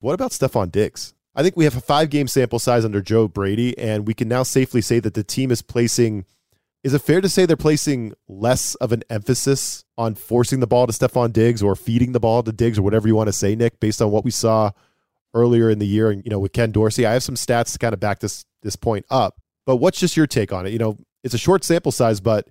What about Stefon Diggs? I think we have a five game sample size under Joe Brady, and we can now safely say that the team is placing. Is it fair to say they're placing less of an emphasis on forcing the ball to Stefon Diggs or feeding the ball to Diggs or whatever you want to say, Nick, based on what we saw earlier in the year and you know with Ken Dorsey? I have some stats to kind of back this this point up. But what's just your take on it? You know, it's a short sample size, but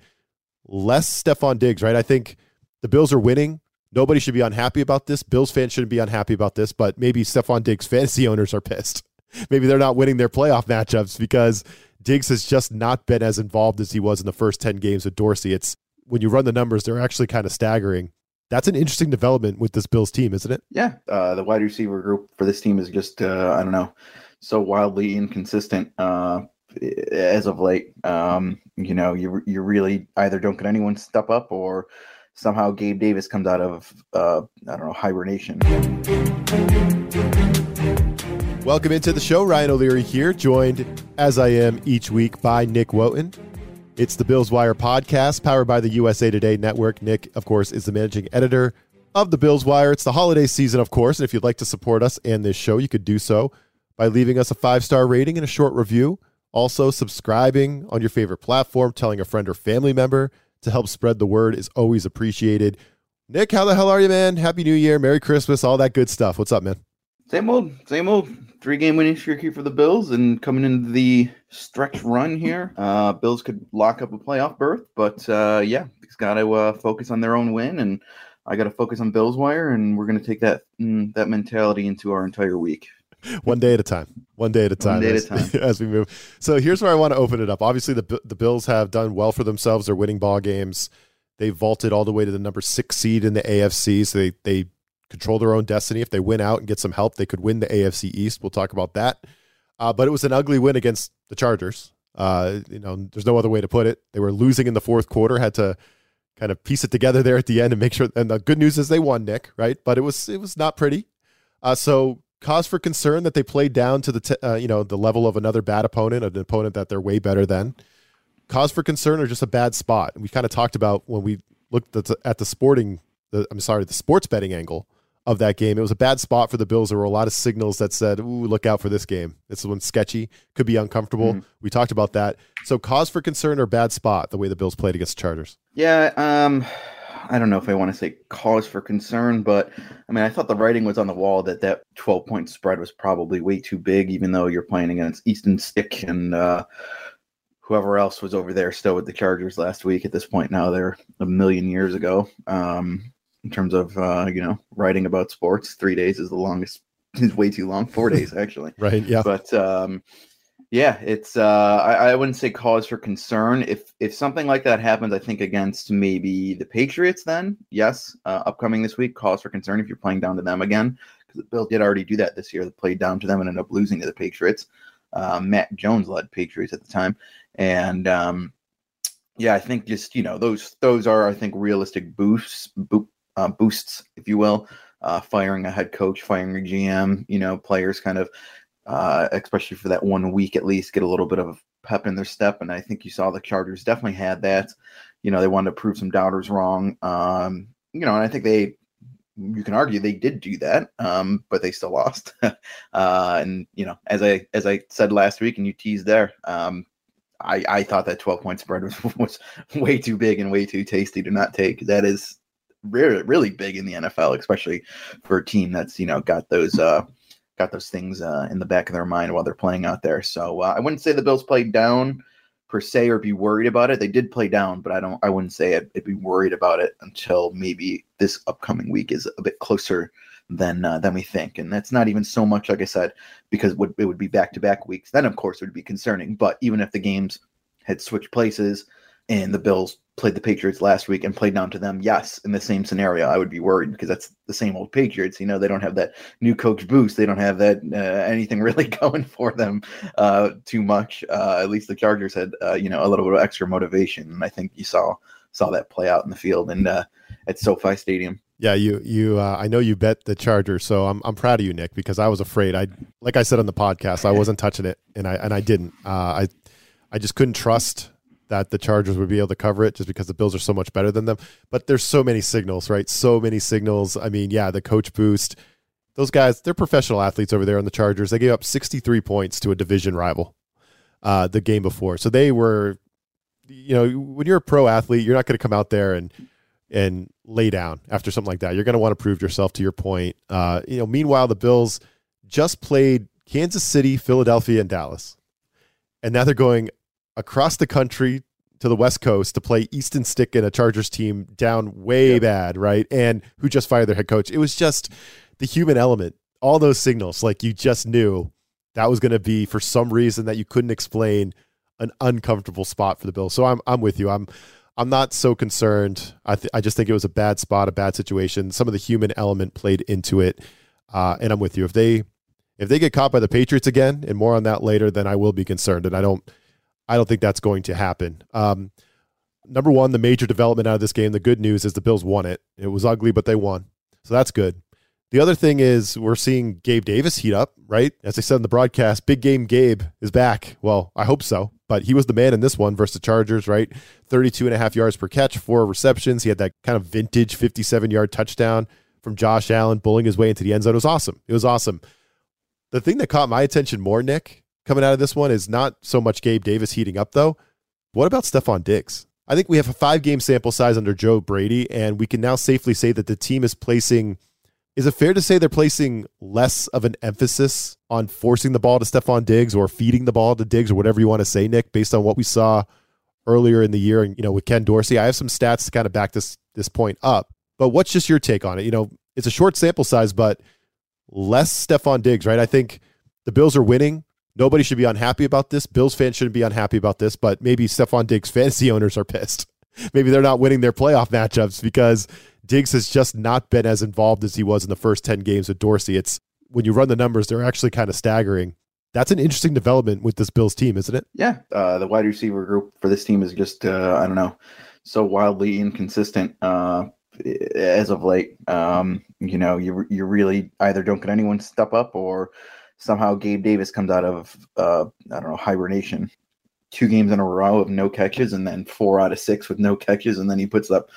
less Stefon Diggs, right? I think the Bills are winning. Nobody should be unhappy about this. Bills fans shouldn't be unhappy about this, but maybe Stefon Diggs fantasy owners are pissed. maybe they're not winning their playoff matchups because Diggs has just not been as involved as he was in the first 10 games with Dorsey. It's when you run the numbers, they're actually kind of staggering. That's an interesting development with this Bills team, isn't it? Yeah. Uh, the wide receiver group for this team is just, uh, I don't know, so wildly inconsistent uh, as of late. Um, you know, you, you really either don't get anyone step up or somehow Gabe Davis comes out of uh, I don't know hibernation. Welcome into the show. Ryan O'Leary here, joined as I am each week by Nick Wojton. It's the Bills Wire podcast, powered by the USA Today Network. Nick, of course, is the managing editor of the Bills Wire. It's the holiday season, of course, and if you'd like to support us and this show, you could do so by leaving us a five star rating and a short review. Also, subscribing on your favorite platform, telling a friend or family member to help spread the word is always appreciated. Nick, how the hell are you, man? Happy New Year, Merry Christmas, all that good stuff. What's up, man? Same old, same old. Three game winning streak here for the Bills, and coming into the stretch run here, uh, Bills could lock up a playoff berth, but uh, yeah, it's got to uh, focus on their own win, and I got to focus on Bills wire, and we're going to take that mm, that mentality into our entire week. One day at a time. One day at a time. One day as, at a time. as we move. So here's where I want to open it up. Obviously, the the Bills have done well for themselves. They're winning ball games. They vaulted all the way to the number six seed in the AFC. So they they control their own destiny. If they win out and get some help, they could win the AFC East. We'll talk about that. Uh, but it was an ugly win against the Chargers. Uh, you know, there's no other way to put it. They were losing in the fourth quarter. Had to kind of piece it together there at the end and make sure. And the good news is they won, Nick. Right? But it was it was not pretty. Uh, so cause for concern that they played down to the t- uh, you know the level of another bad opponent, an opponent that they're way better than. Cause for concern or just a bad spot. we kind of talked about when we looked at the, at the sporting, the, I'm sorry, the sports betting angle of that game. It was a bad spot for the Bills. There were a lot of signals that said, "Ooh, look out for this game. This one's sketchy. Could be uncomfortable." Mm-hmm. We talked about that. So, cause for concern or bad spot the way the Bills played against the Chargers. Yeah, um, I don't know if I want to say cause for concern, but I mean, I thought the writing was on the wall that that 12 point spread was probably way too big, even though you're playing against Easton Stick and uh, whoever else was over there still with the Chargers last week. At this point now, they're a million years ago. Um, in terms of uh, you know writing about sports, three days is the longest. Is way too long. Four days actually. right. Yeah. But um, yeah, it's uh, I, I wouldn't say cause for concern. If if something like that happens, I think against maybe the Patriots, then yes, uh, upcoming this week, cause for concern if you're playing down to them again, because the Bills did already do that this year. They played down to them and ended up losing to the Patriots. Uh, Mac Jones led Patriots at the time, and um, yeah, I think just you know those those are I think realistic boosts bo- uh, boosts, if you will. Uh, firing a head coach, firing a GM, you know, players kind of uh, especially for that one week at least, get a little bit of a pep in their step. And I think you saw the Chargers definitely had that. You know, they wanted to prove some doubters wrong. Um, you know, and I think they, you can argue they did do that, um, but they still lost. uh, and you know, as I as I said last week, and you teased there, um, I I thought that twelve point spread was was way too big and way too tasty to not take. That is really really big in the NFL, especially for a team that's you know got those uh got those things uh, in the back of their mind while they're playing out there. So uh, I wouldn't say the Bills played down per se or be worried about it. They did play down, but I don't. I wouldn't say I'd, I'd be worried about it until maybe this upcoming week is a bit closer than uh, than we think. And that's not even so much, like I said, because it would, it would be back to back weeks. Then of course it would be concerning. But even if the games had switched places and the Bills played the Patriots last week and played down to them, yes, in the same scenario, I would be worried because that's the same old Patriots. You know, they don't have that new coach boost. They don't have that uh, anything really going for them uh, too much. Uh, at least the Chargers had, uh, you know, a little bit of extra motivation, and I think you saw saw that play out in the field and uh, at SoFi Stadium. Yeah, you you uh, I know you bet the Chargers, so I'm I'm proud of you, Nick, because I was afraid. I like I said on the podcast, I wasn't touching it, and I and I didn't. I I just couldn't trust that the Chargers would be able to cover it just because the Bills are so much better than them. But there's so many signals, right? So many signals. I mean, yeah, the coach boost. those guys, they're professional athletes over there on the Chargers. They gave up 63 points to a division rival uh, the game before. So they were, you know, when you're a pro athlete, you're not going to come out there and and lay down after something like that. You're going to want to prove yourself. To your point, uh, you know. Meanwhile, the Bills just played Kansas City, Philadelphia, and Dallas, and now they're going across the country to the West Coast to play Easton Stick and a Chargers team down way yep. bad, right? And who just fired their head coach. It was just the human element, all those signals, like you just knew that was going to be for some reason that you couldn't explain an uncomfortable spot for the Bills. So I'm I'm with you. I'm I'm not so concerned. I th- I just think it was a bad spot, a bad situation. Some of the human element played into it, uh, and I'm with you. If they if they get caught by the Patriots again, and more on that later, then I will be concerned. And I don't I don't think that's going to happen. Um, number one, the major development out of this game. The good news is the Bills won it. It was ugly, but they won, so that's good. The other thing is we're seeing Gabe Davis heat up, right? As I said in the broadcast, big game Gabe is back. Well, I hope so, but he was the man in this one versus the Chargers, right? 32 and a half yards per catch, four receptions. He had that kind of vintage 57 yard touchdown from Josh Allen, bullying his way into the end zone. It was awesome. It was awesome. The thing that caught my attention more, Nick, coming out of this one is not so much Gabe Davis heating up, though. What about Stefon Diggs? I think we have a five game sample size under Joe Brady, and we can now safely say that the team is placing is it fair to say they're placing less of an emphasis on forcing the ball to Stefon Diggs or feeding the ball to Diggs or whatever you want to say, Nick, based on what we saw earlier in the year and you know with Ken Dorsey? I have some stats to kind of back this this point up. But what's just your take on it? You know, it's a short sample size, but less Stefon Diggs, right? I think the Bills are winning. Nobody should be unhappy about this. Bills fans shouldn't be unhappy about this, but maybe Stefon Diggs fantasy owners are pissed. maybe they're not winning their playoff matchups because Diggs has just not been as involved as he was in the first 10 games with Dorsey. It's when you run the numbers, they're actually kind of staggering. That's an interesting development with this Bills team, isn't it? Yeah. Uh, the wide receiver group for this team is just, uh, I don't know, so wildly inconsistent uh, as of late. Um, you know, you, you really either don't get anyone step up or somehow Gabe Davis comes out of, uh, I don't know, hibernation. Two games in a row of no catches and then four out of six with no catches and then he puts up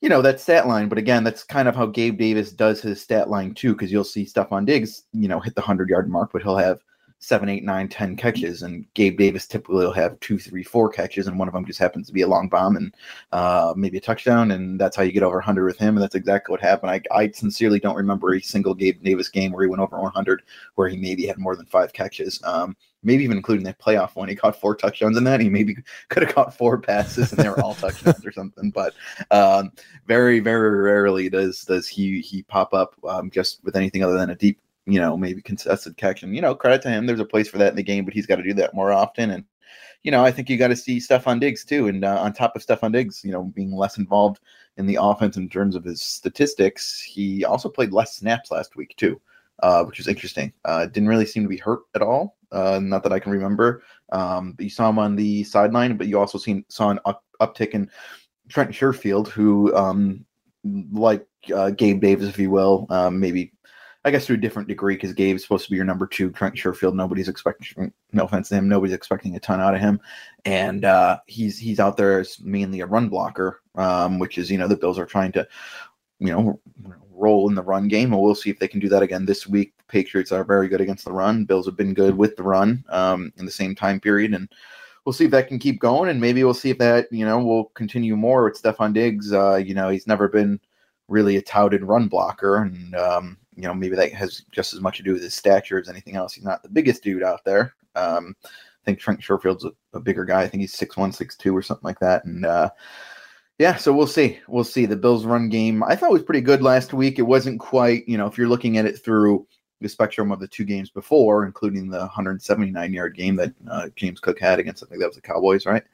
you know that stat line. But again that's kind of how gabe davis does his stat line too because you'll see stefon diggs you know hit the 100 yard mark but he'll have seven, eight, nine, ten catches, and Gabe Davis typically will have two, three, four catches, and one of them just happens to be a long bomb and uh, maybe a touchdown, and that's how you get over 100 with him, and that's exactly what happened. I, I sincerely don't remember a single Gabe Davis game where he went over 100 where he maybe had more than five catches. Um, maybe even including that playoff one, he caught four touchdowns in that. He maybe could have caught four passes, and they were all touchdowns or something. But um, very, very rarely does does he he pop up um, just with anything other than a deep you know, maybe contested catch. And, you know, credit to him. There's a place for that in the game, but he's got to do that more often. And, you know, I think you got to see Stefon Diggs too. And uh, on top of Stefon Diggs, you know, being less involved in the offense in terms of his statistics, he also played less snaps last week too, uh, which is interesting. Uh, didn't really seem to be hurt at all. Uh, not that I can remember. Um, but you saw him on the sideline, but you also seen saw an up, uptick in Trent Sherfield, who, um, like uh, Gabe Davis, if you will, um, maybe I guess to a different degree because Gabe's supposed to be your number two. Trent Sherfield, nobody's expecting. No offense to him, nobody's expecting a ton out of him, and uh, he's he's out there as mainly a run blocker, um, which is you know the Bills are trying to, you know, roll in the run game, and we'll see if they can do that again this week. The Patriots are very good against the run. Bills have been good with the run um, in the same time period, and we'll see if that can keep going, and maybe we'll see if that you know will continue more with Stefon Diggs. Uh, you know, he's never been really a touted run blocker, and um, you know, maybe that has just as much to do with his stature as anything else. He's not the biggest dude out there. Um, I think Trent Sherfield's a, a, bigger guy. I think he's six one, six two, or something like that. And uh, yeah, so we'll see. We'll see. The Bills' run game I thought was pretty good last week. It wasn't quite, you know, if you're looking at it through the spectrum of the two games before, including the 179 yard game that uh, James Cook had against, I think that was the Cowboys, right?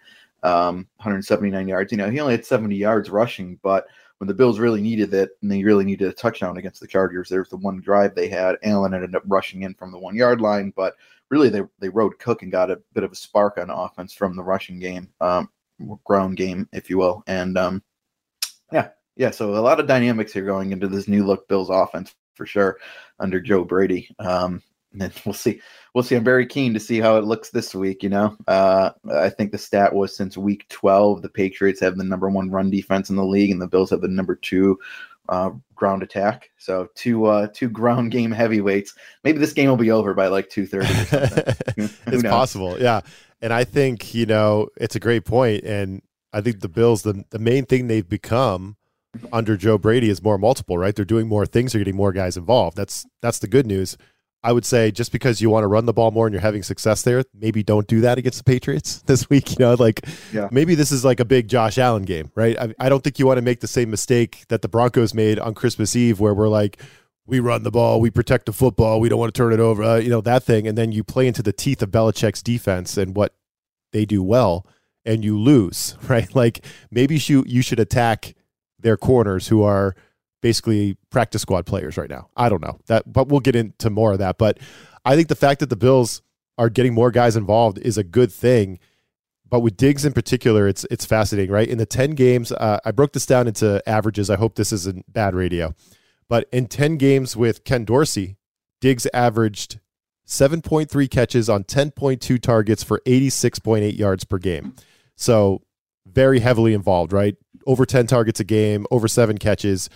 Um, 179 yards. You know, he only had 70 yards rushing, but when the Bills really needed it and they really needed a touchdown against the Chargers, there was the one drive they had. Allen ended up rushing in from the one yard line, but really they they rode Cook and got a bit of a spark on offense from the rushing game, um, ground game, if you will. And um, yeah, yeah. So a lot of dynamics here going into this new look Bills offense for sure under Joe Brady. Um, and we'll see. We'll see. I'm very keen to see how it looks this week. You know, uh, I think the stat was since week 12, the Patriots have the number one run defense in the league, and the Bills have the number two uh, ground attack. So two uh, two ground game heavyweights. Maybe this game will be over by like two thirty. it's possible, yeah. And I think you know it's a great point, and I think the Bills the the main thing they've become under Joe Brady is more multiple. Right, they're doing more things, they're getting more guys involved. That's that's the good news. I would say just because you want to run the ball more and you're having success there, maybe don't do that against the Patriots this week. You know, like yeah. maybe this is like a big Josh Allen game, right? I, I don't think you want to make the same mistake that the Broncos made on Christmas Eve, where we're like, we run the ball, we protect the football, we don't want to turn it over, uh, you know, that thing. And then you play into the teeth of Belichick's defense and what they do well, and you lose, right? Like maybe you, you should attack their corners who are – basically practice squad players right now. I don't know that, but we'll get into more of that. But I think the fact that the Bills are getting more guys involved is a good thing. But with Diggs in particular, it's it's fascinating, right? In the ten games, uh, I broke this down into averages. I hope this isn't bad radio, but in ten games with Ken Dorsey, Diggs averaged 7.3 catches on 10.2 targets for 86.8 yards per game. So very heavily involved, right? Over 10 targets a game, over seven catches.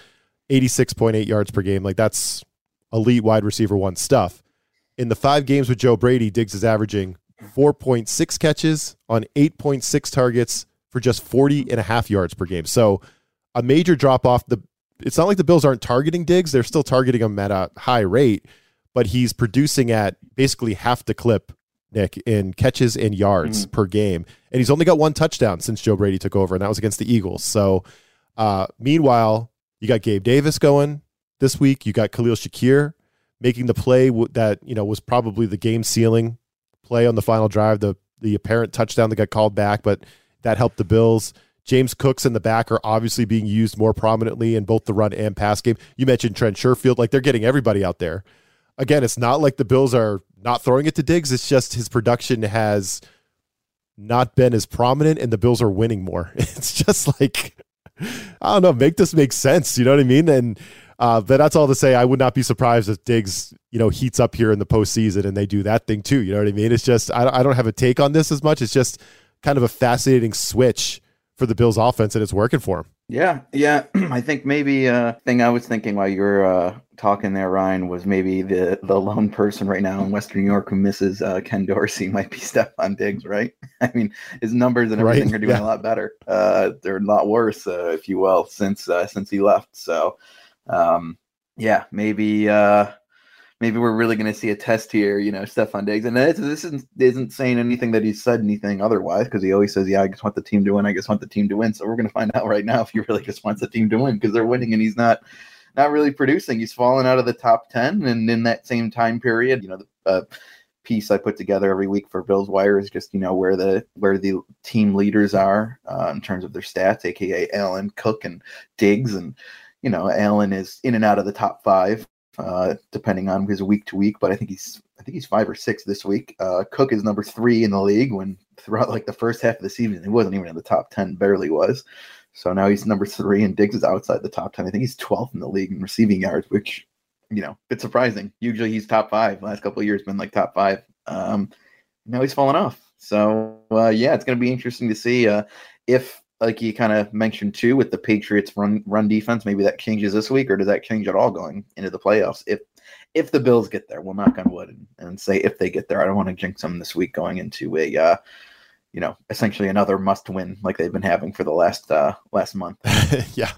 86.8 yards per game. Like that's elite wide receiver one stuff. In the five games with Joe Brady, Diggs is averaging 4.6 catches on 8.6 targets for just 40 and a half yards per game. So a major drop off. The it's not like the Bills aren't targeting Diggs; they're still targeting him at a high rate, but he's producing at basically half the clip, Nick, in catches and yards mm-hmm. per game, and he's only got one touchdown since Joe Brady took over, and that was against the Eagles. So, uh, meanwhile, you got Gabe Davis going this week. You got Khalil Shakir making the play that you know was probably the game sealing play on the final drive, the the apparent touchdown that got called back, but that helped the Bills. James Cooks in the back are obviously being used more prominently in both the run and pass game. You mentioned Trent Sherfield, like they're getting everybody out there. Again, it's not like the Bills are not throwing it to Diggs. It's just his production has not been as prominent, and the Bills are winning more. It's just like I don't know, make this make sense. You know what I mean? And uh, but that's all to say. I would not be surprised if Diggs, you know, heats up here in the postseason and they do that thing too. You know what I mean? It's just I, I don't have a take on this as much. It's just kind of a fascinating switch for the Bills offense, and it's working for them. Yeah, yeah. I think maybe uh thing I was thinking while you were uh talking there, Ryan, was maybe the the lone person right now in Western New York who misses uh, Ken Dorsey might be Stefon Diggs, right? I mean, his numbers and everything right? are doing yeah. a lot better. Uh, they're a lot worse, uh, if you will, since uh, since he left. So, um, yeah, maybe uh, maybe we're really going to see a test here, you know, Stefon Diggs. And this isn't, isn't saying anything that he said anything otherwise because he always says, yeah, I just want the team to win. I just want the team to win. So we're going to find out right now if he really just wants the team to win because they're winning and he's not not really producing. He's fallen out of the top 10. And in that same time period, you know, the uh, piece I put together every week for Bills Wire is just, you know, where the where the team leaders are uh, in terms of their stats, aka Allen, Cook, and Diggs. And, you know, Allen is in and out of the top five. Uh, depending on his week to week, but I think he's I think he's five or six this week. Uh, Cook is number three in the league when throughout like the first half of the season he wasn't even in the top ten, barely was. So now he's number three, and Diggs is outside the top ten. I think he's 12th in the league in receiving yards, which you know, bit surprising. Usually he's top five. Last couple of years been like top five. Um, now he's fallen off. So uh, yeah, it's going to be interesting to see uh, if, like you kind of mentioned too, with the Patriots run run defense, maybe that changes this week, or does that change at all going into the playoffs? If if the Bills get there, we'll knock on wood and, and say if they get there. I don't want to jinx them this week going into a uh, you know, essentially another must win like they've been having for the last uh last month. yeah,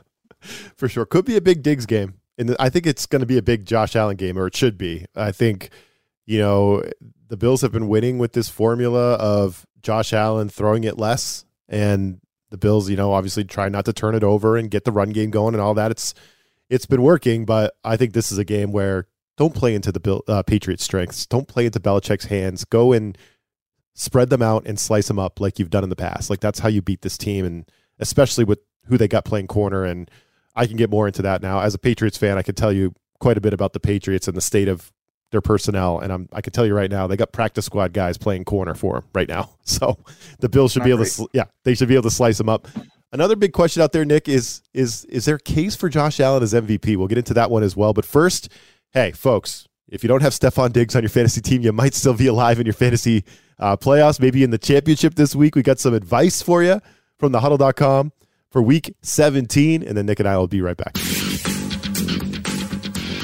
for sure. Could be a big Diggs game. And I think it's going to be a big Josh Allen game, or it should be. I think, you know, the Bills have been winning with this formula of Josh Allen throwing it less, and the Bills, you know, obviously try not to turn it over and get the run game going and all that. It's it's been working, but I think this is a game where don't play into the Bill, uh, Patriots' strengths. Don't play into Belichick's hands. Go and spread them out and slice them up like you've done in the past. Like that's how you beat this team, and especially with who they got playing corner. And I can get more into that now. As a Patriots fan, I can tell you quite a bit about the Patriots and the state of their personnel. And I'm, I can tell you right now, they got practice squad guys playing corner for them right now. So the Bills should Not be able great. to, yeah, they should be able to slice them up. Another big question out there, Nick, is is is there a case for Josh Allen as MVP? We'll get into that one as well. But first, hey, folks, if you don't have Stefon Diggs on your fantasy team, you might still be alive in your fantasy uh, playoffs, maybe in the championship this week. We got some advice for you from the huddle.com for week 17, and then Nick and I will be right back.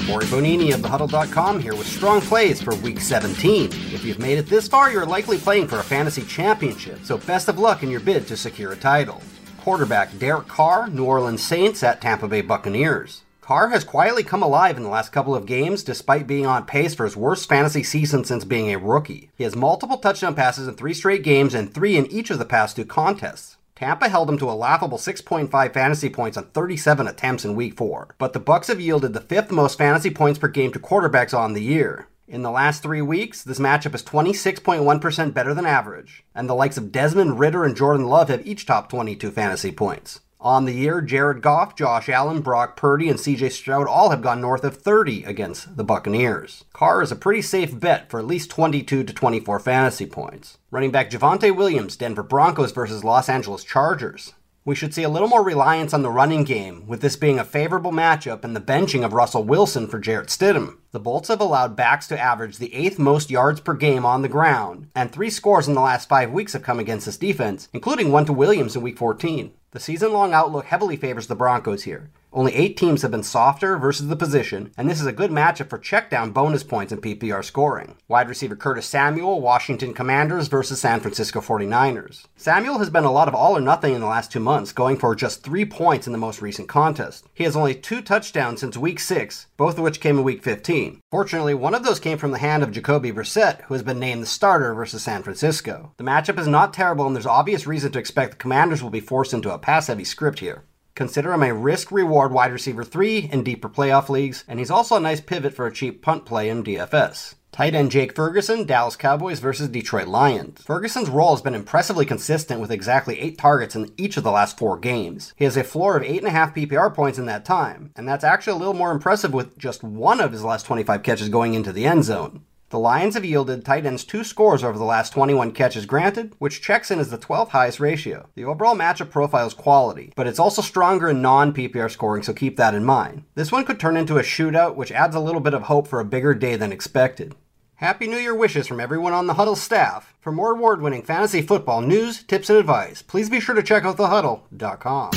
Maury Bonini of thehuddle.com here with strong plays for week 17. If you've made it this far, you're likely playing for a fantasy championship, so best of luck in your bid to secure a title. Quarterback Derek Carr, New Orleans Saints at Tampa Bay Buccaneers. Carr has quietly come alive in the last couple of games despite being on pace for his worst fantasy season since being a rookie. He has multiple touchdown passes in three straight games and three in each of the past two contests. Tampa held them to a laughable 6.5 fantasy points on 37 attempts in week 4, but the Bucs have yielded the fifth most fantasy points per game to quarterbacks on the year. In the last 3 weeks, this matchup is 26.1% better than average, and the likes of Desmond Ridder and Jordan Love have each topped 22 fantasy points. On the year, Jared Goff, Josh Allen, Brock Purdy, and CJ Stroud all have gone north of 30 against the Buccaneers. Carr is a pretty safe bet for at least 22 to 24 fantasy points. Running back Javonte Williams, Denver Broncos versus Los Angeles Chargers. We should see a little more reliance on the running game, with this being a favorable matchup and the benching of Russell Wilson for Jarrett Stidham. The Bolts have allowed backs to average the eighth most yards per game on the ground, and three scores in the last five weeks have come against this defense, including one to Williams in Week 14. The season long outlook heavily favors the Broncos here. Only eight teams have been softer versus the position, and this is a good matchup for check down bonus points in PPR scoring. Wide receiver Curtis Samuel, Washington Commanders versus San Francisco 49ers. Samuel has been a lot of all or nothing in the last two months, going for just three points in the most recent contest. He has only two touchdowns since week 6, both of which came in week 15. Fortunately, one of those came from the hand of Jacoby Brissett, who has been named the starter versus San Francisco. The matchup is not terrible, and there's obvious reason to expect the Commanders will be forced into a pass heavy script here. Consider him a risk reward wide receiver 3 in deeper playoff leagues, and he's also a nice pivot for a cheap punt play in DFS. Tight end Jake Ferguson, Dallas Cowboys versus Detroit Lions. Ferguson's role has been impressively consistent with exactly 8 targets in each of the last 4 games. He has a floor of 8.5 PPR points in that time, and that's actually a little more impressive with just one of his last 25 catches going into the end zone. The Lions have yielded tight ends two scores over the last 21 catches granted, which checks in as the 12th highest ratio. The overall matchup profile is quality, but it's also stronger in non PPR scoring, so keep that in mind. This one could turn into a shootout, which adds a little bit of hope for a bigger day than expected. Happy New Year wishes from everyone on the Huddle staff. For more award winning fantasy football news, tips, and advice, please be sure to check out thehuddle.com.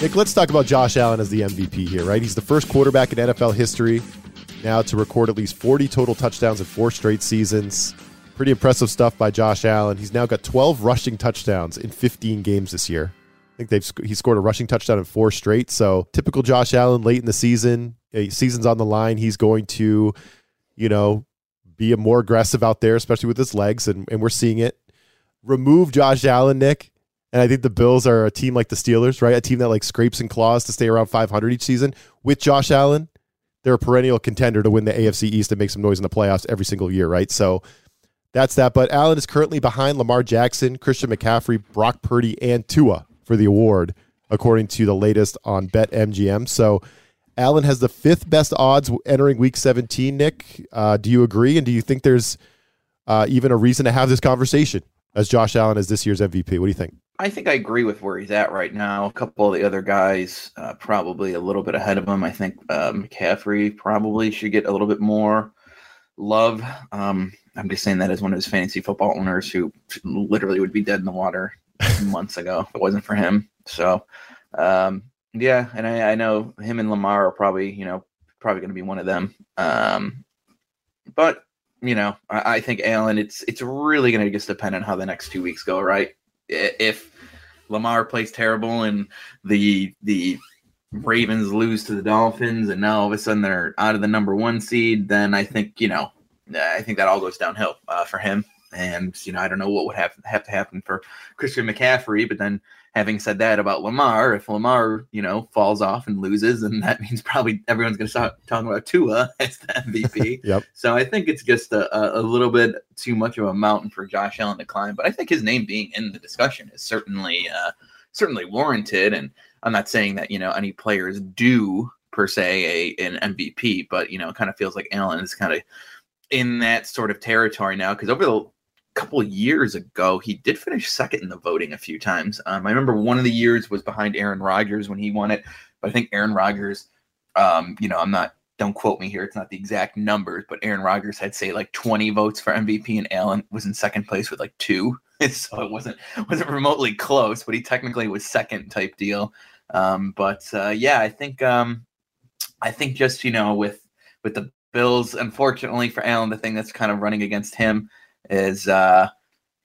Nick, let's talk about Josh Allen as the MVP here, right? He's the first quarterback in NFL history now to record at least 40 total touchdowns in four straight seasons. Pretty impressive stuff by Josh Allen. He's now got 12 rushing touchdowns in 15 games this year. I think they've he scored a rushing touchdown in four straight. So typical Josh Allen late in the season, season's on the line. He's going to, you know, be more aggressive out there, especially with his legs, and, and we're seeing it. Remove Josh Allen, Nick, and I think the Bills are a team like the Steelers, right? A team that like scrapes and claws to stay around 500 each season. With Josh Allen, they're a perennial contender to win the AFC East and make some noise in the playoffs every single year, right? So that's that. But Allen is currently behind Lamar Jackson, Christian McCaffrey, Brock Purdy, and Tua for the award, according to the latest on BetMGM. So Allen has the fifth best odds entering Week 17. Nick, uh, do you agree? And do you think there's uh, even a reason to have this conversation as Josh Allen as this year's MVP? What do you think? I think I agree with where he's at right now. A couple of the other guys uh, probably a little bit ahead of him. I think uh, McCaffrey probably should get a little bit more love. Um, I'm just saying that as one of his fantasy football owners who literally would be dead in the water months ago if it wasn't for him. So, um, yeah, and I, I, know him and Lamar are probably, you know, probably going to be one of them. Um, but you know, I, I think Allen, it's it's really going to just depend on how the next two weeks go, right? If Lamar plays terrible and the the Ravens lose to the Dolphins and now all of a sudden they're out of the number one seed, then I think you know I think that all goes downhill uh, for him. And you know I don't know what would have have to happen for Christian McCaffrey, but then having said that about Lamar, if Lamar, you know, falls off and loses, and that means probably everyone's going to start talking about Tua as the MVP. yep. So I think it's just a, a little bit too much of a mountain for Josh Allen to climb. But I think his name being in the discussion is certainly uh, certainly warranted. And I'm not saying that you know any players do per se a an MVP, but you know, it kind of feels like Allen is kind of in that sort of territory now because over the couple years ago, he did finish second in the voting a few times. Um, I remember one of the years was behind Aaron Rodgers when he won it, but I think Aaron Rodgers, um, you know, I'm not, don't quote me here, it's not the exact numbers, but Aaron Rodgers had say like 20 votes for MVP, and Allen was in second place with like two, so it wasn't wasn't remotely close, but he technically was second type deal. Um, but uh, yeah, I think um, I think just you know with with the Bills, unfortunately for Allen, the thing that's kind of running against him is uh,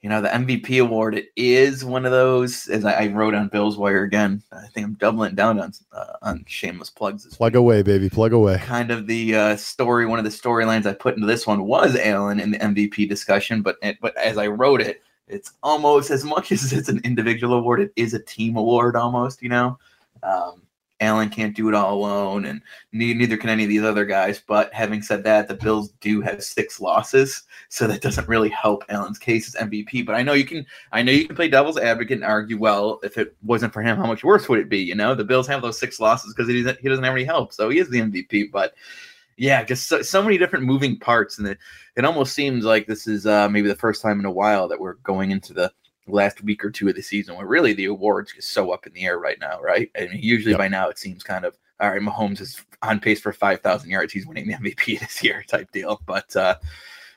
you know the MVP award. It is one of those, as I, I wrote on Bills Wire again. I think I'm doubling down on uh, on shameless plugs. Plug week. away, baby, plug away. Kind of the uh, story. One of the storylines I put into this one was Allen in the MVP discussion, but it, but as I wrote it, it's almost as much as it's an individual award. It is a team award almost. You know. Um, Allen can't do it all alone, and neither can any of these other guys. But having said that, the Bills do have six losses, so that doesn't really help Allen's case as MVP. But I know you can, I know you can play devil's advocate and argue, well, if it wasn't for him, how much worse would it be? You know, the Bills have those six losses because he doesn't, he doesn't have any help, so he is the MVP. But yeah, just so, so many different moving parts, and it, it almost seems like this is uh, maybe the first time in a while that we're going into the last week or two of the season where really the awards is so up in the air right now, right? I mean, usually yep. by now it seems kind of all right, Mahomes is on pace for 5,000 yards. He's winning the MVP this year type deal, but, uh,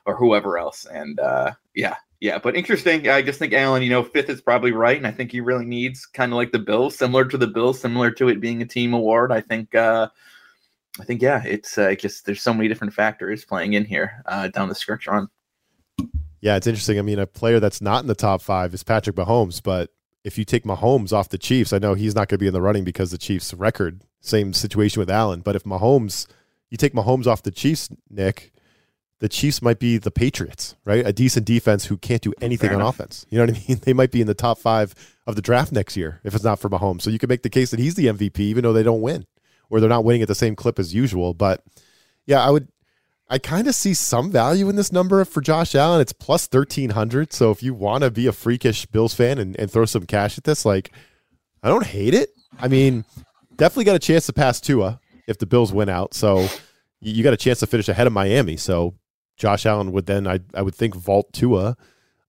or whoever else. And, uh, yeah, yeah, but interesting. I just think Allen, you know, fifth is probably right. And I think he really needs kind of like the Bills, similar to the Bills, similar to it being a team award. I think, uh, I think, yeah, it's uh, just there's so many different factors playing in here uh, down the stretch run. Yeah, it's interesting. I mean, a player that's not in the top five is Patrick Mahomes, but if you take Mahomes off the Chiefs, I know he's not going to be in the running because the Chiefs' record. Same situation with Allen. But if Mahomes, you take Mahomes off the Chiefs, Nick, the Chiefs might be the Patriots, right? A decent defense who can't do anything Fair on enough. offense. You know what I mean? They might be in the top five of the draft next year if it's not for Mahomes. So you can make the case that he's the MVP, even though they don't win or they're not winning at the same clip as usual. But yeah, I would I kind of see some value in this number for Josh Allen. It's plus 1300. So if you want to be a freakish Bills fan and, and throw some cash at this, like, I don't hate it. I mean, definitely got a chance to pass Tua if the Bills win out. So you got a chance to finish ahead of Miami. So Josh Allen would then, I, I would think, vault Tua.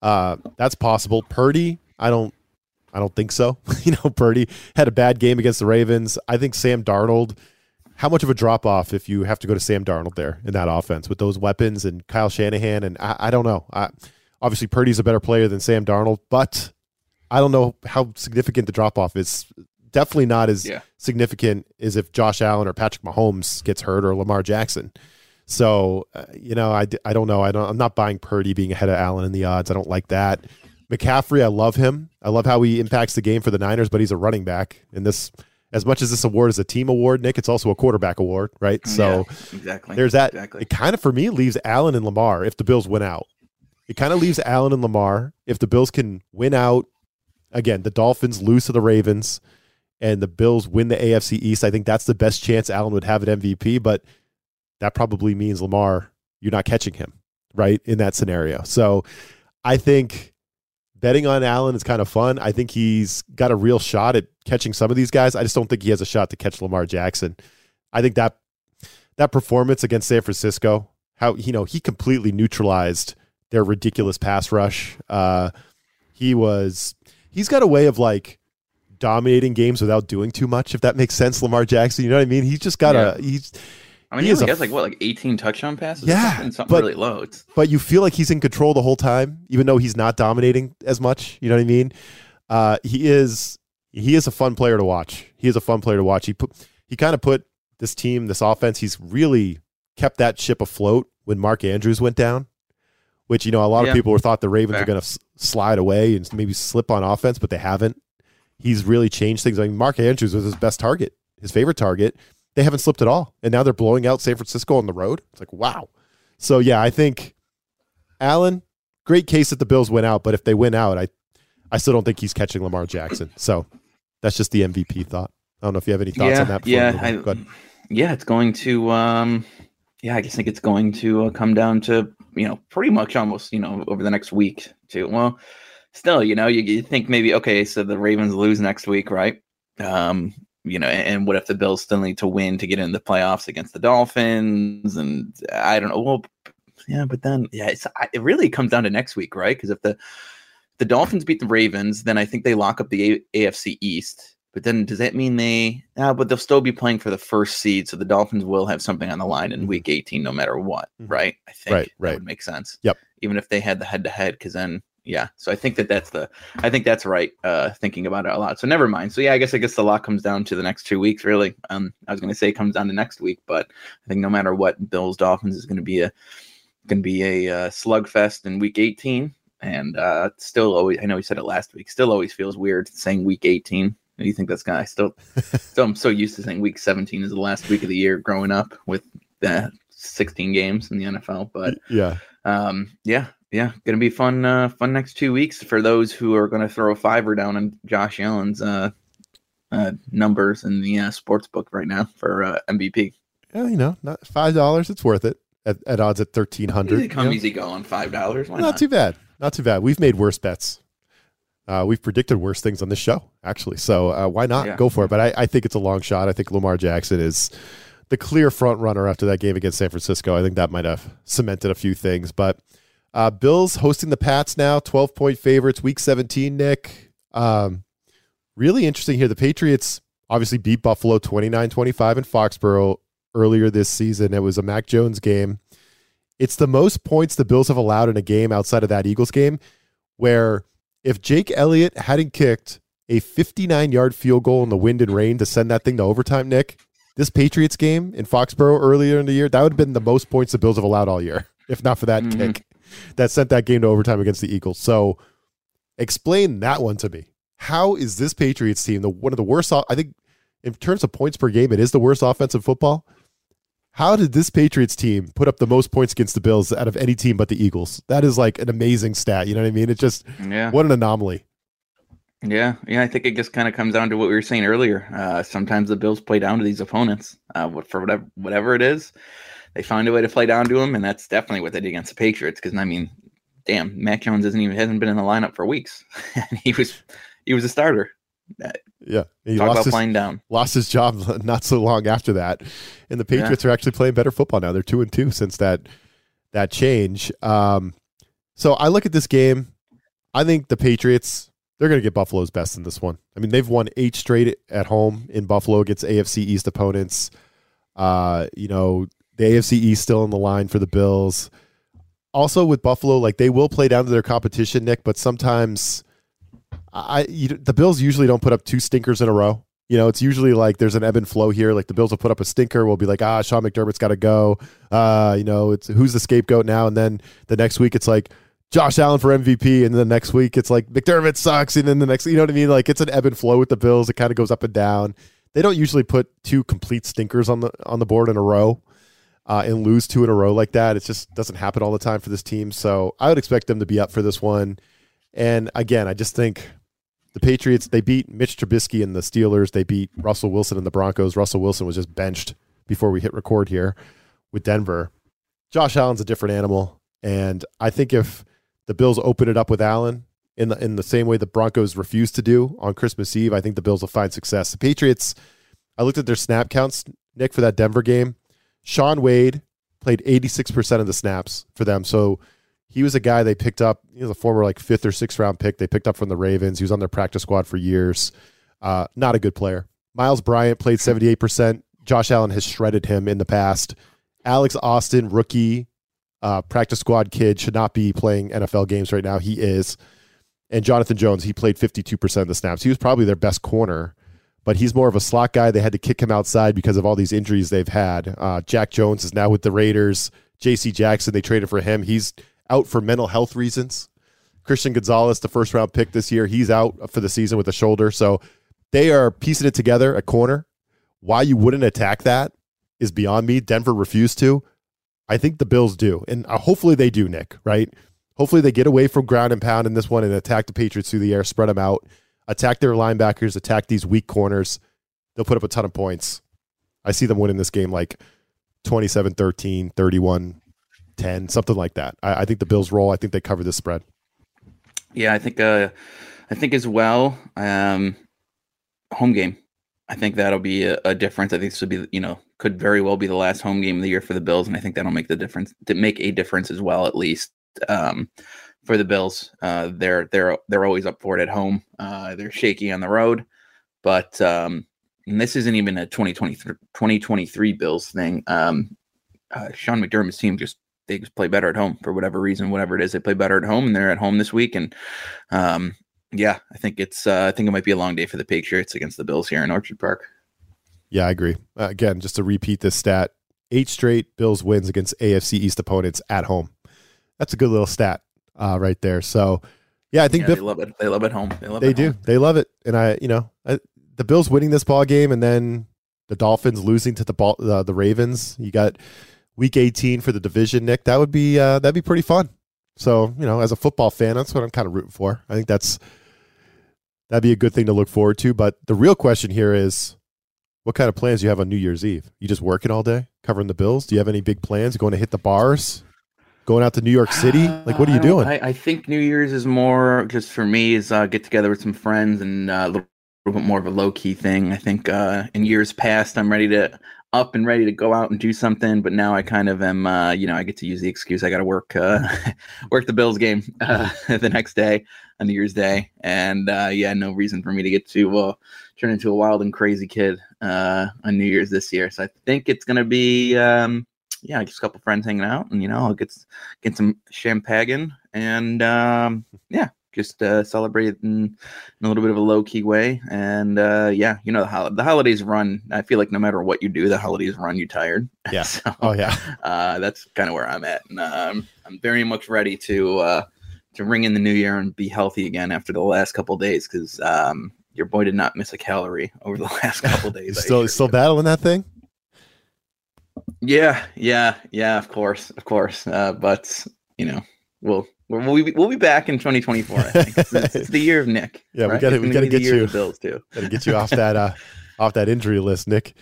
Uh, that's possible. Purdy, I don't. I don't think so. you know, Purdy had a bad game against the Ravens. I think Sam Darnold how much of a drop off if you have to go to Sam Darnold there in that offense with those weapons and Kyle Shanahan and I, I don't know. I, obviously, Purdy's a better player than Sam Darnold, but I don't know how significant the drop off is. Definitely not as yeah. significant as if Josh Allen or Patrick Mahomes gets hurt or Lamar Jackson. So uh, you know, I, I don't know. I don't. I'm not buying Purdy being ahead of Allen in the odds. I don't like that. McCaffrey, I love him. I love how he impacts the game for the Niners, but he's a running back, and this as much as this award is a team award, Nick, it's also a quarterback award, right? Mm, so yeah, exactly. There's that. Exactly. It kind of for me leaves Allen and Lamar if the Bills win out. It kind of leaves Allen and Lamar if the Bills can win out. Again, the Dolphins lose to the Ravens, and the Bills win the AFC East. I think that's the best chance Allen would have at MVP, but that probably means Lamar, you're not catching him, right? In that scenario. So I think betting on Allen is kind of fun. I think he's got a real shot at catching some of these guys. I just don't think he has a shot to catch Lamar Jackson. I think that that performance against San Francisco, how you know he completely neutralized their ridiculous pass rush. Uh, he was he's got a way of like dominating games without doing too much. If that makes sense, Lamar Jackson. You know what I mean? He's just got yeah. a he's I mean, he, he has like what, like 18 touchdown passes? Yeah, something, something but, really low. It's... But you feel like he's in control the whole time, even though he's not dominating as much. You know what I mean? Uh, he is he is a fun player to watch. He is a fun player to watch. He put he kind of put this team, this offense. He's really kept that ship afloat when Mark Andrews went down. Which you know, a lot yeah. of people were thought the Ravens Fair. are going to s- slide away and maybe slip on offense, but they haven't. He's really changed things. I mean, Mark Andrews was his best target, his favorite target they haven't slipped at all. And now they're blowing out San Francisco on the road. It's like, wow. So, yeah, I think Allen, great case that the Bills went out, but if they win out, I, I still don't think he's catching Lamar Jackson. So that's just the MVP thought. I don't know if you have any thoughts yeah, on that. Yeah, I, yeah, it's going to, um, yeah, I just think it's going to uh, come down to, you know, pretty much almost, you know, over the next week too. Well, still, you know, you, you think maybe, okay, so the Ravens lose next week, right? Um, you know, and what if the Bills still need to win to get in the playoffs against the Dolphins? And I don't know. Well, yeah, but then yeah, it's it really comes down to next week, right? Because if the the Dolphins beat the Ravens, then I think they lock up the A- AFC East. But then does that mean they? Uh, but they'll still be playing for the first seed, so the Dolphins will have something on the line in mm-hmm. Week 18, no matter what, mm-hmm. right? I think right, right. that would make sense. Yep. Even if they had the head to head, because then Yeah. So I think that that's the, I think that's right. Uh, thinking about it a lot. So never mind. So yeah, I guess I guess the lot comes down to the next two weeks. Really. Um, I was going to say it comes down to next week, but I think no matter what, Bills Dolphins is going to be a, going to be a uh, slugfest in week 18. And uh, still always, I know we said it last week. Still always feels weird saying week 18. Do you think that's gonna? I still, still, I'm so used to saying week 17 is the last week of the year growing up with the 16 games in the NFL. But yeah, um, yeah, yeah, gonna be fun. Uh, fun next two weeks for those who are gonna throw a fiver down on Josh Allen's uh, uh numbers in the uh, sports book right now for uh, MVP. Yeah, you know, not five dollars. It's worth it at, at odds at thirteen hundred. Come you know? easy going, five dollars. Not, not too bad. Not too bad. We've made worse bets. Uh, we've predicted worse things on this show, actually. So uh, why not yeah. go for it? But I, I, think it's a long shot. I think Lamar Jackson is the clear front runner after that game against San Francisco. I think that might have cemented a few things. But uh, Bills hosting the Pats now, 12 point favorites, week 17, Nick. Um, really interesting here. The Patriots obviously beat Buffalo 29 25 in Foxborough earlier this season. It was a Mac Jones game. It's the most points the Bills have allowed in a game outside of that Eagles game where if Jake Elliott hadn't kicked a 59 yard field goal in the wind and rain to send that thing to overtime, Nick, this Patriots game in Foxborough earlier in the year, that would have been the most points the Bills have allowed all year, if not for that mm-hmm. kick that sent that game to overtime against the Eagles. So explain that one to me. How is this Patriots team the one of the worst? I think in terms of points per game, it is the worst offensive football. How did this Patriots team put up the most points against the Bills out of any team but the Eagles? That is like an amazing stat. You know what I mean? It just yeah. what an anomaly. Yeah, yeah. I think it just kind of comes down to what we were saying earlier. Uh, sometimes the Bills play down to these opponents uh, for whatever whatever it is. They find a way to play down to him, and that's definitely what they did against the Patriots. Because I mean, damn, Mac Jones isn't even hasn't been in the lineup for weeks. he was he was a starter. Yeah, he Talk lost his, flying down. Lost his job not so long after that, and the Patriots yeah. are actually playing better football now. They're two and two since that that change. Um, so I look at this game. I think the Patriots they're going to get Buffalo's best in this one. I mean, they've won eight straight at home in Buffalo against AFC East opponents. Uh, you know, the AFC East still in the line for the Bills. Also with Buffalo, like they will play down to their competition, Nick, but sometimes I you, the Bills usually don't put up two stinkers in a row. You know, it's usually like there's an ebb and flow here. Like the Bills will put up a stinker, we'll be like, ah, Sean McDermott's got to go. Uh, you know, it's who's the scapegoat now? And then the next week it's like Josh Allen for MVP, and then the next week it's like McDermott sucks, and then the next, you know what I mean? Like it's an ebb and flow with the Bills. It kind of goes up and down. They don't usually put two complete stinkers on the on the board in a row. Uh, and lose two in a row like that. It just doesn't happen all the time for this team. So I would expect them to be up for this one. And again, I just think the Patriots, they beat Mitch Trubisky and the Steelers. They beat Russell Wilson and the Broncos. Russell Wilson was just benched before we hit record here with Denver. Josh Allen's a different animal. And I think if the Bills open it up with Allen in the in the same way the Broncos refused to do on Christmas Eve, I think the Bills will find success. The Patriots, I looked at their snap counts, Nick, for that Denver game. Shaun Wade played 86% of the snaps for them. So he was a guy they picked up. He was a former like fifth or sixth round pick they picked up from the Ravens. He was on their practice squad for years. Uh, not a good player. Myles Bryant played 78%. Josh Allen has shredded him in the past. Alex Austin, rookie, uh, practice squad kid, should not be playing NFL games right now. He is. And Jonathan Jones, he played 52% of the snaps. He was probably their best corner, but he's more of a slot guy. They had to kick him outside because of all these injuries they've had. Uh, Jack Jones is now with the Raiders. J.C. Jackson, they traded for him. He's out for mental health reasons. Christian Gonzalez, the first round pick this year, he's out for the season with a shoulder. So they are piecing it together at corner. Why you wouldn't attack that is beyond me. Denver refused to. I think the Bills do. And uh, hopefully they do, Nick, right? Hopefully they get away from ground and pound in this one and attack the Patriots through the air, spread them out, attack their linebackers, attack these weak corners. They'll put up a ton of points. I see them winning this game like 27 13, 31 10, something like that. I, I think the Bills roll. I think they cover this spread. Yeah, I think uh, I think as well. Um, home game. I think that'll be a, a, difference. I think this would be, you know, could very well be the last home game of the year for the Bills, and I think that'll make the difference. Make a difference as well, at least um, for the Bills. Uh, they're they're they're always up for it at home. Uh, they're shaky on the road, but um, this isn't even a 2023, 2023 Bills thing. Um, uh, Sean McDermott's team just they just play better at home for whatever reason, whatever it is. They play better at home, and they're at home this week. And um, yeah, I think it's uh, I think it might be a long day for the Patriots against the Bills here in Orchard Park. Yeah, I agree. Uh, again, just to repeat this stat: eight straight Bills wins against AFC East opponents at home. That's a good little stat uh, right there. So, yeah, I think yeah, Biff, they love it. They love it home. They love. They do. Home. They love it. And I, you know, I, the Bills winning this ball game, and then the Dolphins losing to the ball, uh, the Ravens. You got week 18 for the division, Nick. That would be uh, that'd be pretty fun. So, you know, as a football fan, that's what I'm kind of rooting for. I think that's that'd be a good thing to look forward to. But the real question here is what kind of plans do you have on New Year's Eve? You just working all day, covering the Bills? Do you have any big plans? Going to hit the bars? Going out to New York City? Like, what are you doing? I, I, think New Year's is more just for me is uh, get together with some friends and uh, a little, little bit more of a low key thing. I think uh, in years past, I'm ready to up and ready to go out and do something, but now I kind of am. Uh, you know, I get to use the excuse I got to work uh, work the Bills game uh, the next day on New Year's Day, and uh, yeah, no reason for me to get to uh, turn into a wild and crazy kid uh, on New Year's this year. So I think it's gonna be. Um, yeah, just a couple friends hanging out, and you know, I'll get get some champagne, and um, yeah, just uh, celebrate in, in, a little bit of a low key way. And uh, yeah, you know the, hol- the holidays run. I feel like no matter what you do, the holidays run you tired. Yeah. so, oh yeah. Uh, that's kind of where I'm at, and um, I'm very much ready to uh, to ring in the new year and be healthy again after the last couple days because um, your boy did not miss a calorie over the last couple days. still still battling that thing. Yeah, yeah, yeah. Of course, of course. Uh, but you know, we'll We'll be, we'll be back in 2024. I think it's, it's, the year of Nick. Yeah, right? we got to we got to get you Bills too. Got to get you off that uh, off that injury list, Nick.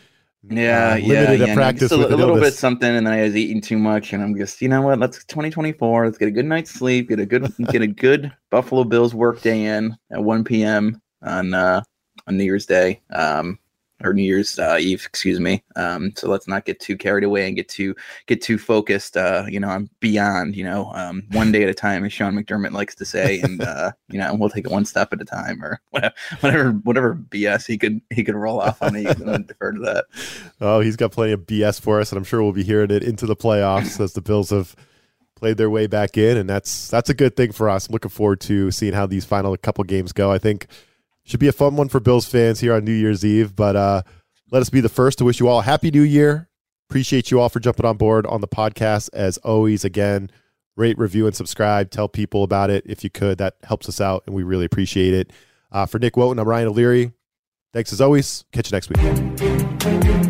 Yeah, uh, yeah, yeah. practice a, a little bit something, and then I was eating too much, and I'm just, you know what? Let's 2024. Let's get a good night's sleep. Get a good get a good Buffalo Bills work day in at 1 p.m. on uh, on New Year's Day. Um, or New Year's uh, Eve, excuse me. Um, so let's not get too carried away and get too get too focused. Uh, you know, I'm beyond. You know, um, one day at a time, as Sean McDermott likes to say, and uh, you know, we'll take it one step at a time, or whatever, whatever, BS he could he could roll off on me. defer to that. Oh, he's got plenty of BS for us, and I'm sure we'll be hearing it into the playoffs as the Bills have played their way back in, and that's that's a good thing for us. I'm looking forward to seeing how these final couple games go. I think should be a fun one for Bills fans here on New Year's Eve. But uh, let us be the first to wish you all a happy new year. Appreciate you all for jumping on board on the podcast. As always, again, rate, review, and subscribe. Tell people about it if you could. That helps us out, and we really appreciate it. Uh, for Nick Wojton, I'm Ryan O'Leary. Thanks as always. Catch you next week.